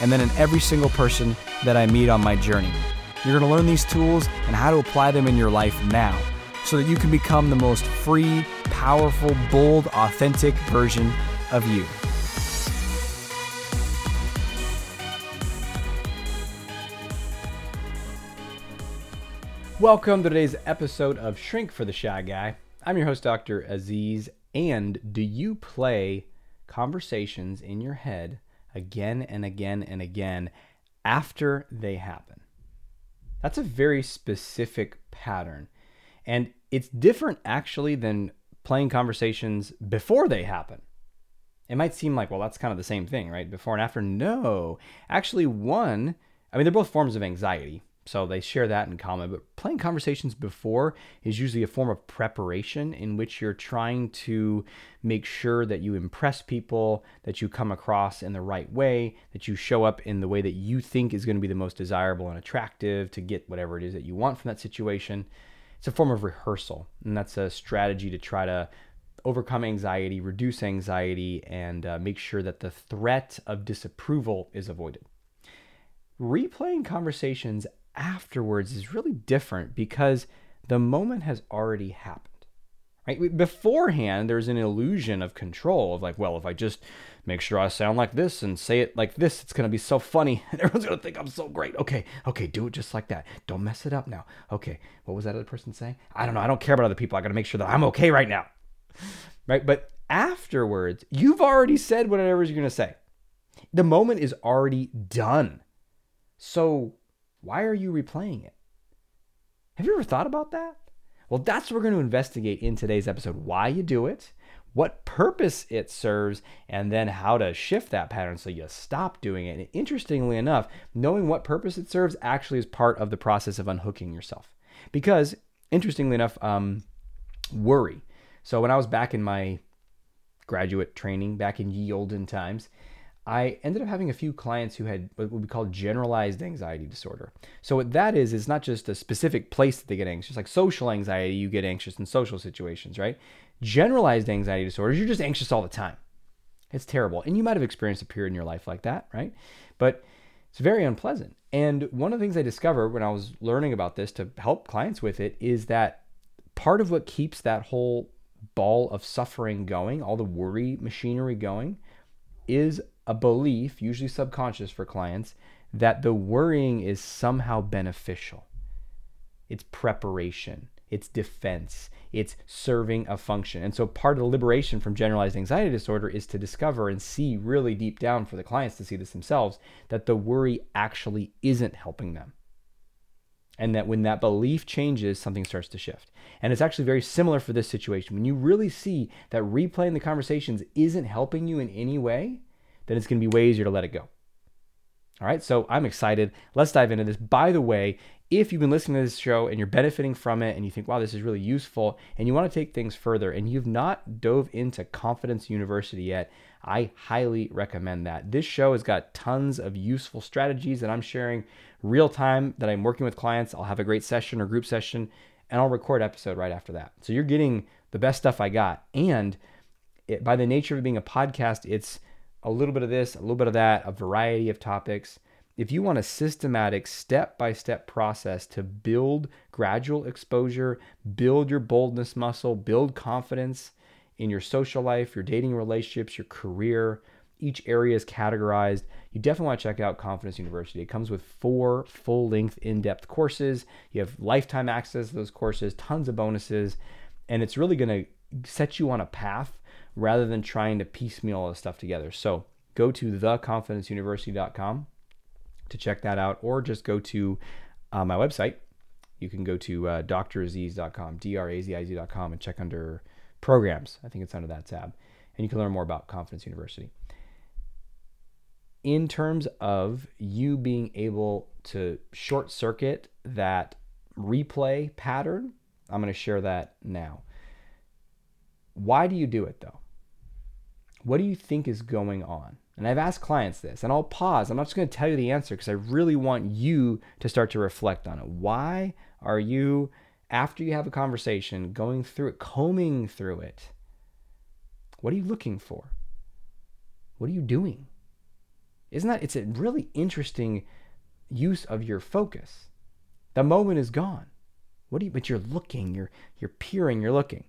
and then in every single person that I meet on my journey. You're going to learn these tools and how to apply them in your life now so that you can become the most free, powerful, bold, authentic version of you. Welcome to today's episode of Shrink for the Shy Guy. I'm your host, Dr. Aziz. And do you play conversations in your head again and again and again after they happen? That's a very specific pattern. And it's different actually than playing conversations before they happen. It might seem like, well, that's kind of the same thing, right? Before and after. No. Actually, one, I mean, they're both forms of anxiety. So they share that in common. But playing conversations before is usually a form of preparation in which you're trying to make sure that you impress people, that you come across in the right way, that you show up in the way that you think is going to be the most desirable and attractive to get whatever it is that you want from that situation. It's a form of rehearsal, and that's a strategy to try to overcome anxiety, reduce anxiety, and uh, make sure that the threat of disapproval is avoided. Replaying conversations afterwards is really different because the moment has already happened. Right? Beforehand, there's an illusion of control of like, well, if I just make sure I sound like this and say it like this, it's gonna be so funny, and everyone's gonna think I'm so great. Okay, okay, do it just like that. Don't mess it up now. Okay, what was that other person saying? I don't know. I don't care about other people. I gotta make sure that I'm okay right now. Right? But afterwards, you've already said whatever you're gonna say. The moment is already done. So why are you replaying it? Have you ever thought about that? Well, that's what we're going to investigate in today's episode why you do it, what purpose it serves, and then how to shift that pattern so you stop doing it. And interestingly enough, knowing what purpose it serves actually is part of the process of unhooking yourself. Because, interestingly enough, um, worry. So, when I was back in my graduate training back in ye olden times, I ended up having a few clients who had what we call generalized anxiety disorder. So what that is is not just a specific place that they get anxious, like social anxiety, you get anxious in social situations, right? Generalized anxiety disorders, you're just anxious all the time. It's terrible. And you might have experienced a period in your life like that, right? But it's very unpleasant. And one of the things I discovered when I was learning about this to help clients with it is that part of what keeps that whole ball of suffering going, all the worry machinery going, is a belief, usually subconscious for clients, that the worrying is somehow beneficial. It's preparation, it's defense, it's serving a function. And so part of the liberation from generalized anxiety disorder is to discover and see really deep down for the clients to see this themselves that the worry actually isn't helping them. And that when that belief changes, something starts to shift. And it's actually very similar for this situation. When you really see that replaying the conversations isn't helping you in any way, then it's going to be way easier to let it go. All right, so I'm excited. Let's dive into this. By the way, if you've been listening to this show and you're benefiting from it and you think, wow, this is really useful, and you want to take things further and you've not dove into Confidence University yet, I highly recommend that. This show has got tons of useful strategies that I'm sharing real time that I'm working with clients. I'll have a great session or group session and I'll record episode right after that. So you're getting the best stuff I got. And it, by the nature of being a podcast, it's a little bit of this, a little bit of that, a variety of topics. If you want a systematic step by step process to build gradual exposure, build your boldness muscle, build confidence in your social life, your dating relationships, your career, each area is categorized. You definitely want to check out Confidence University. It comes with four full length, in depth courses. You have lifetime access to those courses, tons of bonuses, and it's really going to set you on a path rather than trying to piecemeal all this stuff together. So go to theconfidenceuniversity.com to check that out, or just go to uh, my website. You can go to uh, draziz.com, D-R-A-Z-I-Z.com, and check under programs. I think it's under that tab. And you can learn more about Confidence University. in terms of you being able to short circuit that replay pattern, I'm going to share that now. Why do you do it though? What do you think is going on? And I've asked clients this, and I'll pause. I'm not just going to tell you the answer because I really want you to start to reflect on it. Why are you, after you have a conversation, going through it, combing through it? What are you looking for? What are you doing? Isn't that, it's a really interesting use of your focus. The moment is gone. What do you, but you're looking, you're, you're peering, you're looking.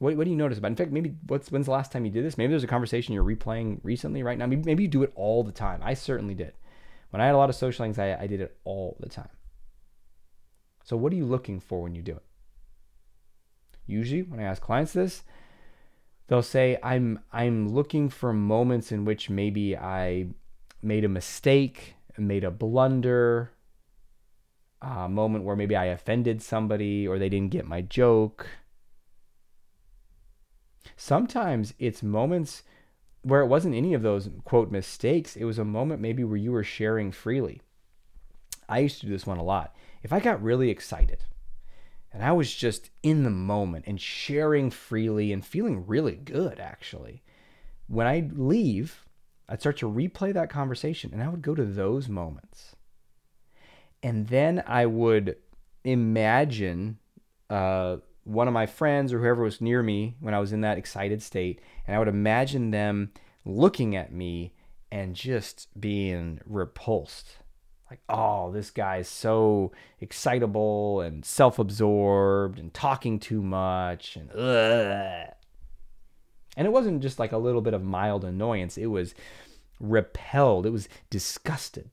What, what do you notice about? It? In fact, maybe what's when's the last time you did this? Maybe there's a conversation you're replaying recently, right now. Maybe, maybe you do it all the time. I certainly did. When I had a lot of social anxiety, I did it all the time. So, what are you looking for when you do it? Usually, when I ask clients this, they'll say, "I'm I'm looking for moments in which maybe I made a mistake, made a blunder, a moment where maybe I offended somebody or they didn't get my joke." Sometimes it's moments where it wasn't any of those quote mistakes. It was a moment maybe where you were sharing freely. I used to do this one a lot. If I got really excited and I was just in the moment and sharing freely and feeling really good, actually, when I leave, I'd start to replay that conversation and I would go to those moments. And then I would imagine uh, one of my friends or whoever was near me when I was in that excited state, and I would imagine them looking at me and just being repulsed. Like, oh, this guy is so excitable and self absorbed and talking too much and ugh. And it wasn't just like a little bit of mild annoyance, it was repelled, it was disgusted.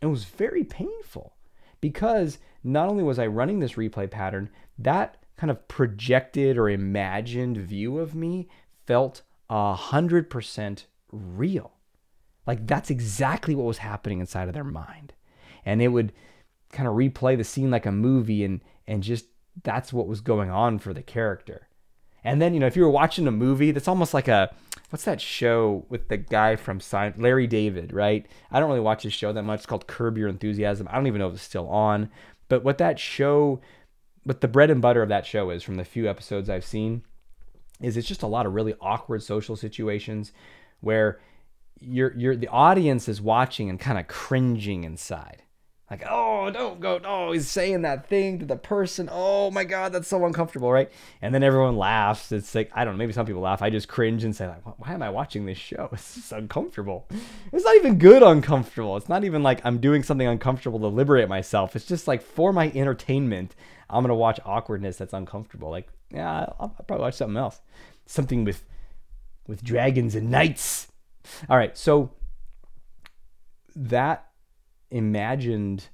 It was very painful because not only was I running this replay pattern, that kind of projected or imagined view of me felt a hundred percent real. Like that's exactly what was happening inside of their mind. And it would kind of replay the scene like a movie and and just that's what was going on for the character. And then, you know, if you were watching a movie, that's almost like a what's that show with the guy from Sign Larry David, right? I don't really watch his show that much. It's called Curb Your Enthusiasm. I don't even know if it's still on. But what that show but the bread and butter of that show is from the few episodes I've seen is it's just a lot of really awkward social situations where you're you're the audience is watching and kind of cringing inside. Like, oh, don't go. Oh, he's saying that thing to the person. Oh my God, that's so uncomfortable, right? And then everyone laughs. It's like, I don't know, maybe some people laugh. I just cringe and say, like, why am I watching this show? It's just uncomfortable. It's not even good uncomfortable. It's not even like I'm doing something uncomfortable to liberate myself. It's just like for my entertainment, I'm gonna watch awkwardness that's uncomfortable. Like, yeah, I'll, I'll probably watch something else. Something with with dragons and knights. All right, so that imagined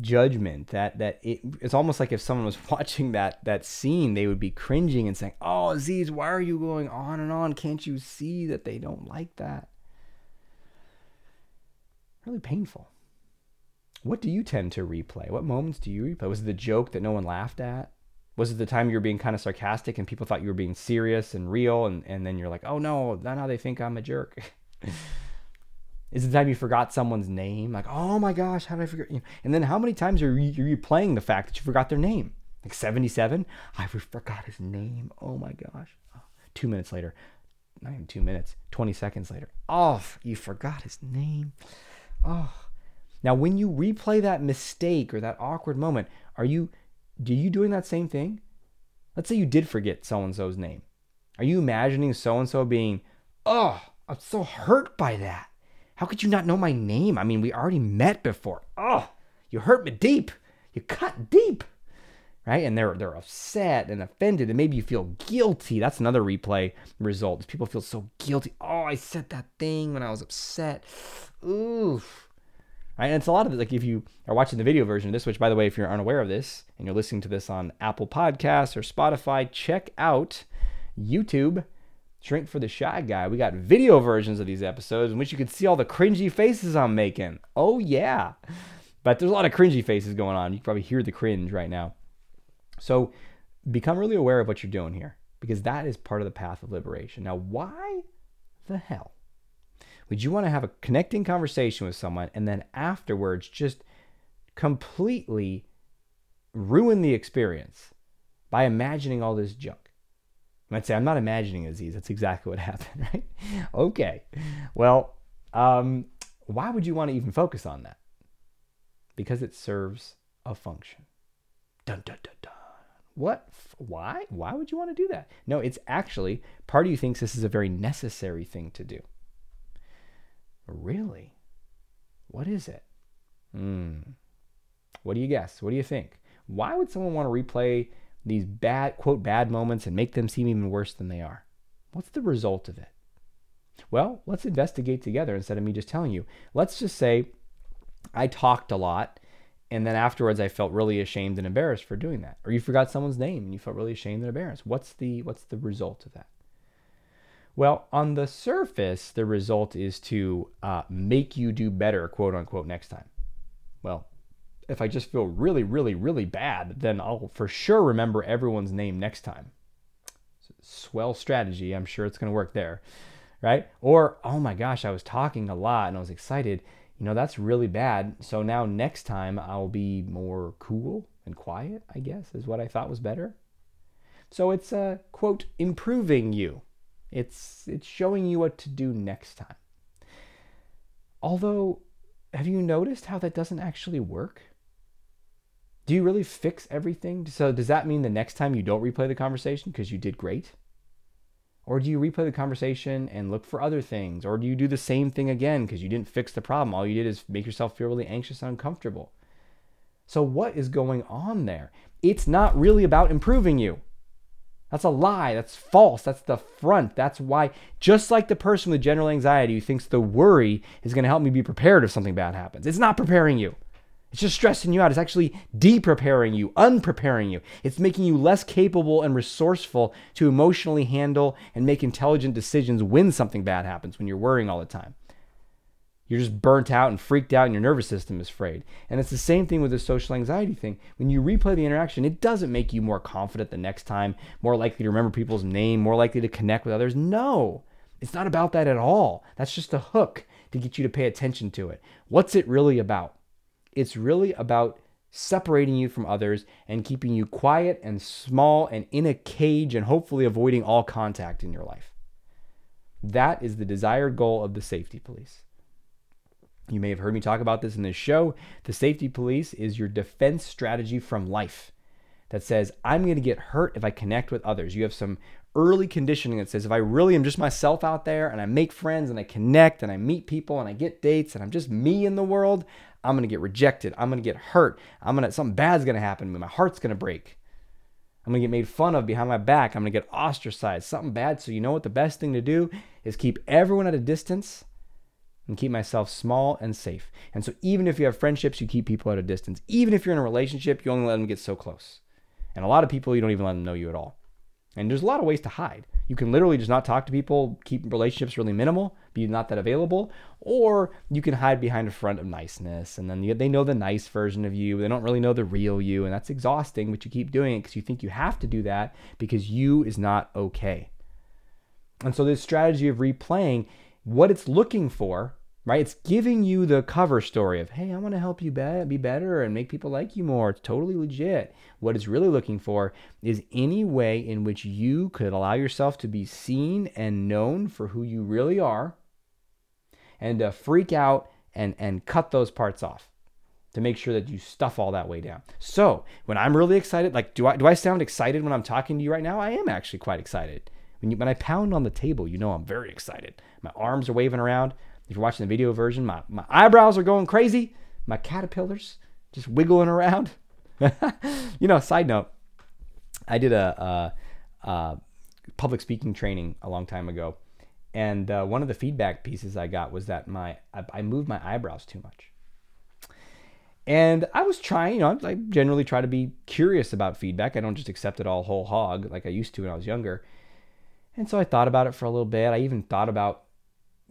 judgment that that it, it's almost like if someone was watching that that scene they would be cringing and saying oh aziz why are you going on and on can't you see that they don't like that really painful what do you tend to replay what moments do you replay was it the joke that no one laughed at was it the time you were being kind of sarcastic and people thought you were being serious and real and, and then you're like oh no now they think i'm a jerk Is it the time you forgot someone's name? Like, oh my gosh, how did I forget? And then how many times are you, replaying the fact that you forgot their name? Like 77? I forgot his name. Oh my gosh. Oh, two minutes later, not even two minutes, 20 seconds later. Oh, you forgot his name. Oh. Now, when you replay that mistake or that awkward moment, are you, do you doing that same thing? Let's say you did forget so and so's name. Are you imagining so and so being, oh, I'm so hurt by that? How could you not know my name? I mean, we already met before. Oh, you hurt me deep. You cut deep. Right? And they're they're upset and offended, and maybe you feel guilty. That's another replay result. People feel so guilty. Oh, I said that thing when I was upset. Oof. Right? And it's a lot of it. Like if you are watching the video version of this, which by the way, if you're unaware of this and you're listening to this on Apple Podcasts or Spotify, check out YouTube Shrink for the Shy Guy. We got video versions of these episodes in which you can see all the cringy faces I'm making. Oh, yeah. But there's a lot of cringy faces going on. You can probably hear the cringe right now. So become really aware of what you're doing here because that is part of the path of liberation. Now, why the hell Would you want to have a connecting conversation with someone and then afterwards just completely ruin the experience by imagining all this junk? You might say, I'm not imagining Aziz. That's exactly what happened, right? okay. Well, um, why would you want to even focus on that? Because it serves a function. Dun, dun, dun, dun. What? Why? Why would you want to do that? No, it's actually, part of you thinks this is a very necessary thing to do. Really? What is it? Hmm. What do you guess? What do you think? Why would someone want to replay these bad, quote, bad moments and make them seem even worse than they are? What's the result of it? Well, let's investigate together instead of me just telling you. Let's just say I talked a lot and then afterwards I felt really ashamed and embarrassed for doing that. Or you forgot someone's name and you felt really ashamed and embarrassed. What's the what's the result of that? Well, on the surface, the result is to uh, make you do better, quote unquote, next time. Well, if I just feel really, really, really bad, then I'll for sure remember everyone's name next time. Swell strategy. I'm sure it's going to work there, right? Or, oh my gosh, I was talking a lot and I was excited. You know, that's really bad. So now next time I'll be more cool and quiet, I guess, is what I thought was better. So it's, uh, quote, improving you it's it's showing you what to do next time. Although, have you noticed how that doesn't actually work? Do you really fix everything? So does that mean the next time you don't replay the conversation because you did great? Or do you replay the conversation and look for other things? Or do you do the same thing again because you didn't fix the problem? All you did is make yourself feel really anxious and uncomfortable. So, what is going on there? It's not really about improving you. That's a lie. That's false. That's the front. That's why, just like the person with general anxiety who thinks the worry is going to help me be prepared if something bad happens, it's not preparing you. It's just stressing you out. It's actually de-preparing you, unpreparing you. It's making you less capable and resourceful to emotionally handle and make intelligent decisions when something bad happens, when you're worrying all the time. You're just burnt out and freaked out, and your nervous system is frayed. And it's the same thing with the social anxiety thing. When you replay the interaction, it doesn't make you more confident the next time, more likely to remember people's name, more likely to connect with others. No, it's not about that at all. That's just a hook to get you to pay attention to it. What's it really about? It's really about separating you from others and keeping you quiet and small and in a cage and hopefully avoiding all contact in your life. That is the desired goal of the safety police. You may have heard me talk about this in this show. The safety police is your defense strategy from life that says, I'm going to get hurt if I connect with others. You have some early conditioning that says, if I really am just myself out there and I make friends and I connect and I meet people and I get dates and I'm just me in the world, I'm going to get rejected. I'm going to get hurt. I'm going to, something bad's going to happen to me. My heart's going to break. I'm going to get made fun of behind my back. I'm going to get ostracized. Something bad. So, you know what the best thing to do is keep everyone at a distance and keep myself small and safe. And so even if you have friendships, you keep people at a distance. Even if you're in a relationship, you only let them get so close. And a lot of people, you don't even let them know you at all. And there's a lot of ways to hide. You can literally just not talk to people, keep relationships really minimal, be not that available, or you can hide behind a front of niceness. And then they know the nice version of you. They don't really know the real you. And that's exhausting, but you keep doing it because you think you have to do that because you is not okay. And so this strategy of replaying what it's looking for, right? It's giving you the cover story of, hey, I want to help you be, be better and make people like you more. It's totally legit. What it's really looking for is any way in which you could allow yourself to be seen and known for who you really are and to freak out and, and cut those parts off to make sure that you stuff all that way down. So when I'm really excited, like do I do I sound excited when I'm talking to you right now? I am actually quite excited. When, you, when I pound on the table, you know I'm very excited. My arms are waving around. If you're watching the video version, my, my eyebrows are going crazy. My caterpillars just wiggling around. you know, side note, I did a, a, a, public speaking training a long time ago. And uh, one of the feedback pieces I got was that my I, I moved my eyebrows too much. And I was trying, you know, I generally try to be curious about feedback. I don't just accept it all whole hog like I used to when I was younger. And so I thought about it for a little bit. I even thought about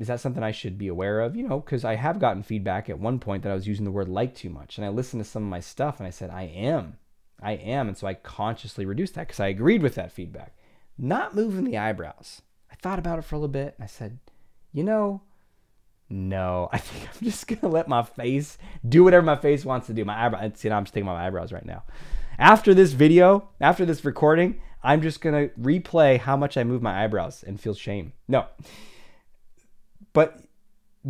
is that something I should be aware of? You know, because I have gotten feedback at one point that I was using the word like too much. And I listened to some of my stuff and I said, I am. I am. And so I consciously reduced that because I agreed with that feedback. Not moving the eyebrows. I thought about it for a little bit and I said, you know, no, I think I'm just gonna let my face do whatever my face wants to do. My eyebrows, See, now I'm just taking my eyebrows right now. After this video, after this recording, I'm just gonna replay how much I move my eyebrows and feel shame. No, but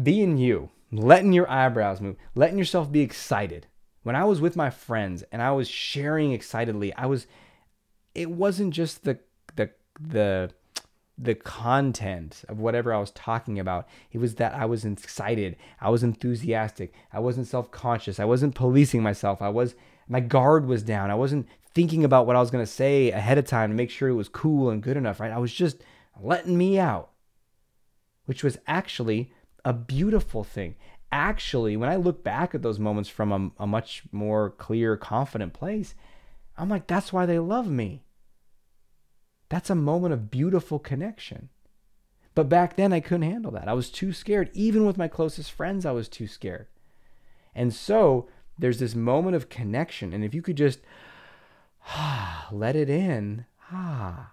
being you, letting your eyebrows move, letting yourself be excited. When I was with my friends and I was sharing excitedly, I was. It wasn't just the the the the content of whatever I was talking about. It was that I was excited, I was enthusiastic, I wasn't self-conscious, I wasn't policing myself. I was my guard was down. I wasn't thinking about what I was going to say ahead of time to make sure it was cool and good enough, right? I was just letting me out. Which was actually a beautiful thing. Actually, when I look back at those moments from a, a much more clear, confident place, I'm like, that's why they love me that's a moment of beautiful connection. But back then, I couldn't handle that. I was too scared. Even with my closest friends, I was too scared. And so there's this moment of connection. And if you could just let it in, ah,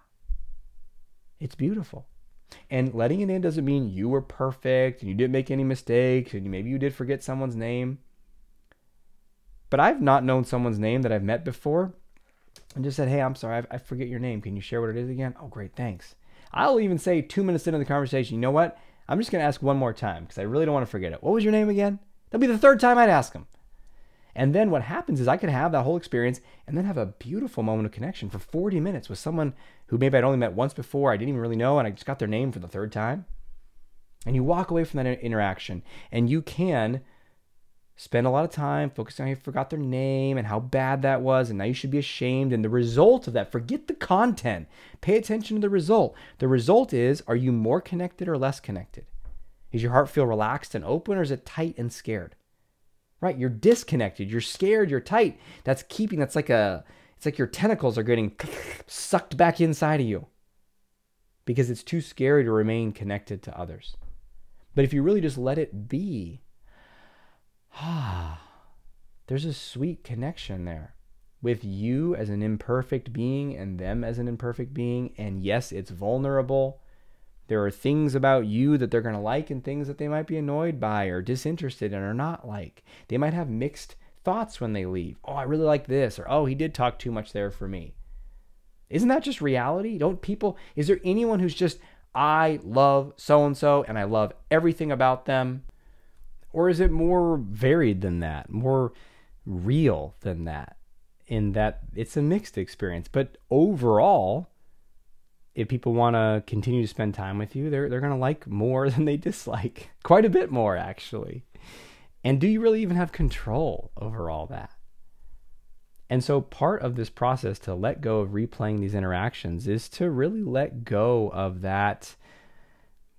it's beautiful. And letting it in doesn't mean you were perfect and you didn't make any mistakes and maybe you did forget someone's name. But I've not known someone's name that I've met before and just said, Hey, I'm sorry, I, forget your name. Can you share what it is again? Oh, great, thanks. I'll even say two minutes into the conversation, you know what? I'm just going to ask one more time because I really don't want to forget it. What was your name again? That'll be the third time I'd ask them. And then what happens is I could have that whole experience and then have a beautiful moment of connection for 40 minutes with someone who maybe I'd only met once before, I didn't even really know, and I just got their name for the third time. And you walk away from that interaction and you can spend a lot of time focusing on you forgot their name and how bad that was, and now you should be ashamed. And the result of that, forget the content, pay attention to the result. The result is are you more connected or less connected? Does your heart feel relaxed and open, or is it tight and scared? Right? You're disconnected, you're scared, you're tight. That's keeping, that's like a, it's like your tentacles are getting sucked back inside of you because it's too scary to remain connected to others. But if you really just let it be, ah, there's a sweet connection there with you as an imperfect being and them as an imperfect being. And yes, it's vulnerable. There are things about you that they're going to like and things that they might be annoyed by or disinterested in or not like. They might have mixed thoughts when they leave. Oh, I really like this. Or, oh, he did talk too much there for me. Isn't that just reality? Don't people, is there anyone who's just, I love so and so and I love everything about them? Or is it more varied than that, more real than that, in that it's a mixed experience? But overall, if people want to continue to spend time with you, they're, they're going to like more than they dislike. Quite a bit more, actually. And do you really even have control over all that? And so, part of this process to let go of replaying these interactions is to really let go of that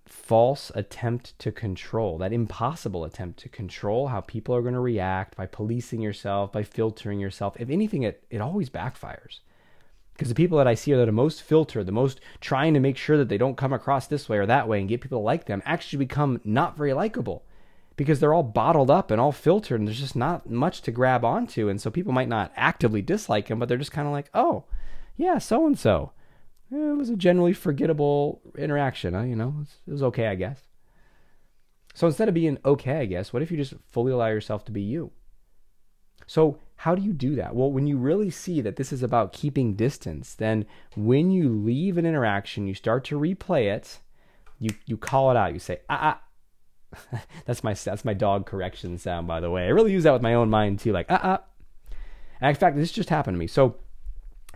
false attempt to control, that impossible attempt to control how people are going to react by policing yourself, by filtering yourself. If anything, it, it always backfires. Because the people that I see that are the most filtered, the most trying to make sure that they don't come across this way or that way and get people to like them, actually become not very likable because they're all bottled up and all filtered and there's just not much to grab onto. And so people might not actively dislike them, but they're just kind of like, oh, yeah, so and so it was a generally forgettable interaction. Huh? You know, it was okay, I guess. So instead of being okay, I guess, what if you just fully allow yourself to be you? So, how do you do that? Well, when you really see that this is about keeping distance, then when you leave an interaction, you start to replay it, you, you call it out. You say, ah, ah. that's my that's my dog correction sound, by the way. I really use that with my own mind too, like ah ah. And in fact, this just happened to me. So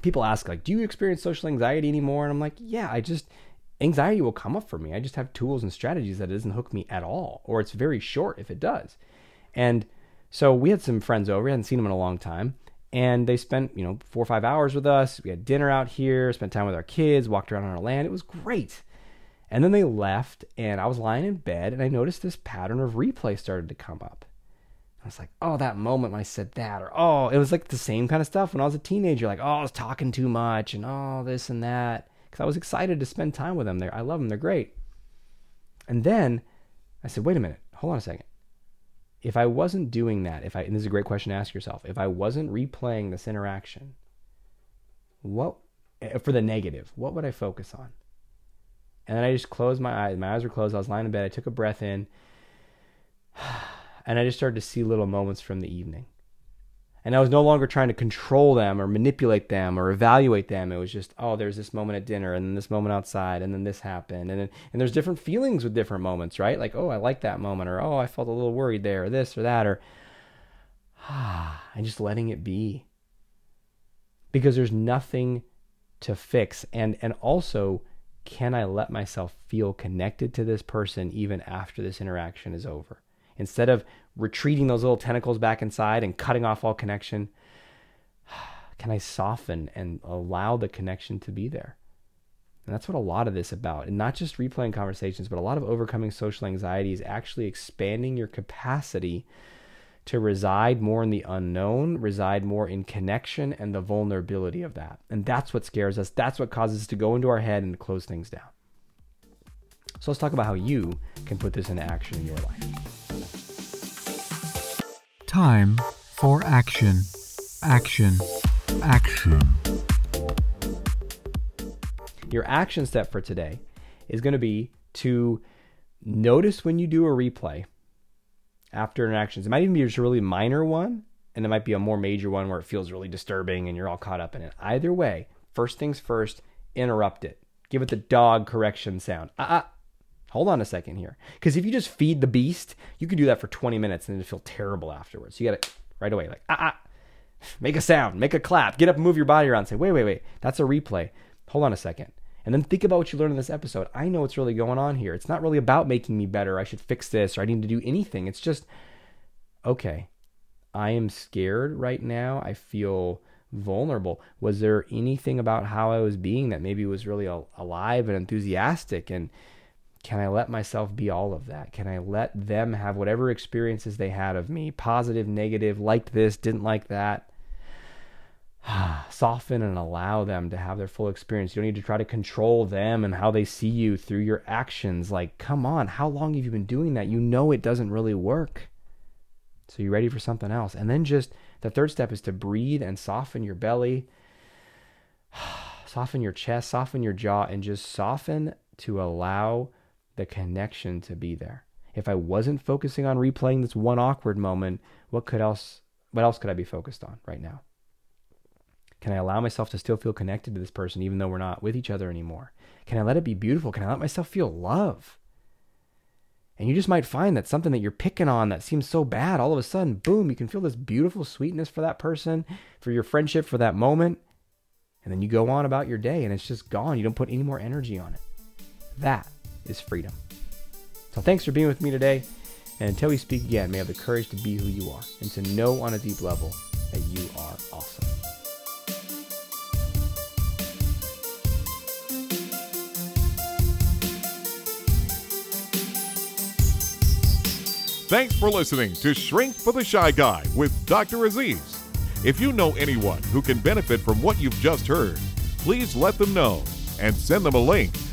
people ask like, "Do you experience social anxiety anymore?" And I'm like, "Yeah, I just anxiety will come up for me. I just have tools and strategies that it doesn't hook me at all, or it's very short if it does." And so we had some friends over. We hadn't seen them in a long time, and they spent you know four or five hours with us. We had dinner out here, spent time with our kids, walked around on our land. It was great. And then they left, and I was lying in bed, and I noticed this pattern of replay started to come up. I was like, oh, that moment when I said that, or oh, it was like the same kind of stuff when I was a teenager, like, oh, I was talking too much, and oh, this and that, because I was excited to spend time with them. There, I love them; they're great. And then I said, wait a minute, hold on a second. If I wasn't doing that, if I, and this is a great question to ask yourself, if I wasn't replaying this interaction, what eh, for the negative, what would I focus on? And then I just closed my eyes. My eyes were closed. I was lying in bed. I took a breath in And I just started to see little moments from the evening. And I was no longer trying to control them or manipulate them or evaluate them. It was just, oh, there's this moment at dinner and then this moment outside and then this happened. And then, and there's different feelings with different moments, right? Like, oh, I like that moment or oh, I felt a little worried there or this or that or ah, and just letting it be. Because there's nothing to fix. And and also, can I let myself feel connected to this person even after this interaction is over? Instead of retreating those little tentacles back inside and cutting off all connection, can I soften and allow the connection to be there? And that's what a lot of this about. And not just replaying conversations, but a lot of overcoming social anxiety is actually expanding your capacity to reside more in the unknown, reside more in connection and the vulnerability of that. And that's what scares us. That's what causes us to go into our head and close things down. So let's talk about how you can put this into action in your life. Time for action. Action. Action. Your action step for today is going to be to notice when you do a replay after interactions. It might even be just a really minor one, and it might be a more major one where it feels really disturbing and you're all caught up in it. Either way, first things first, interrupt it. Give it the dog correction sound. Ah, hold on a second here. Because if you just feed the beast, you could do that for 20 minutes and it'll feel terrible afterwards. You got to right away, like, ah, ah, make a sound, make a clap, get up and move your body around. Say, wait, wait, wait, that's a replay. Hold on a second. And then think about what you learned in this episode. I know what's really going on here. It's not really about making me better. I should fix this or I need to do anything. It's just, okay, I am scared right now. I feel vulnerable. Was there anything about how I was being that maybe was really alive and enthusiastic and can I let myself be all of that? Can I let them have whatever experiences they had of me, positive, negative, liked this, didn't like that? Soften and allow them to have their full experience. You don't need to try to control them and how they see you through your actions. Like, come on, how long have you been doing that? You know it doesn't really work. So you're ready for something else. And then just the third step is to breathe and soften your belly, soften your chest, soften your jaw, and just soften to allow the connection to be there. If I wasn't focusing on replaying this one awkward moment, what could else what else could I be focused on right now? Can I allow myself to still feel connected to this person even though we're not with each other anymore? Can I let it be beautiful? Can I let myself feel love? And you just might find that something that you're picking on that seems so bad, all of a sudden, boom, you can feel this beautiful sweetness for that person, for your friendship, for that moment. And then you go on about your day and it's just gone. You don't put any more energy on it. That is freedom. So thanks for being with me today. And until we speak again, may have the courage to be who you are and to know on a deep level that you are awesome. Thanks for listening to Shrink for the Shy Guy with Dr. Aziz. If you know anyone who can benefit from what you've just heard, please let them know and send them a link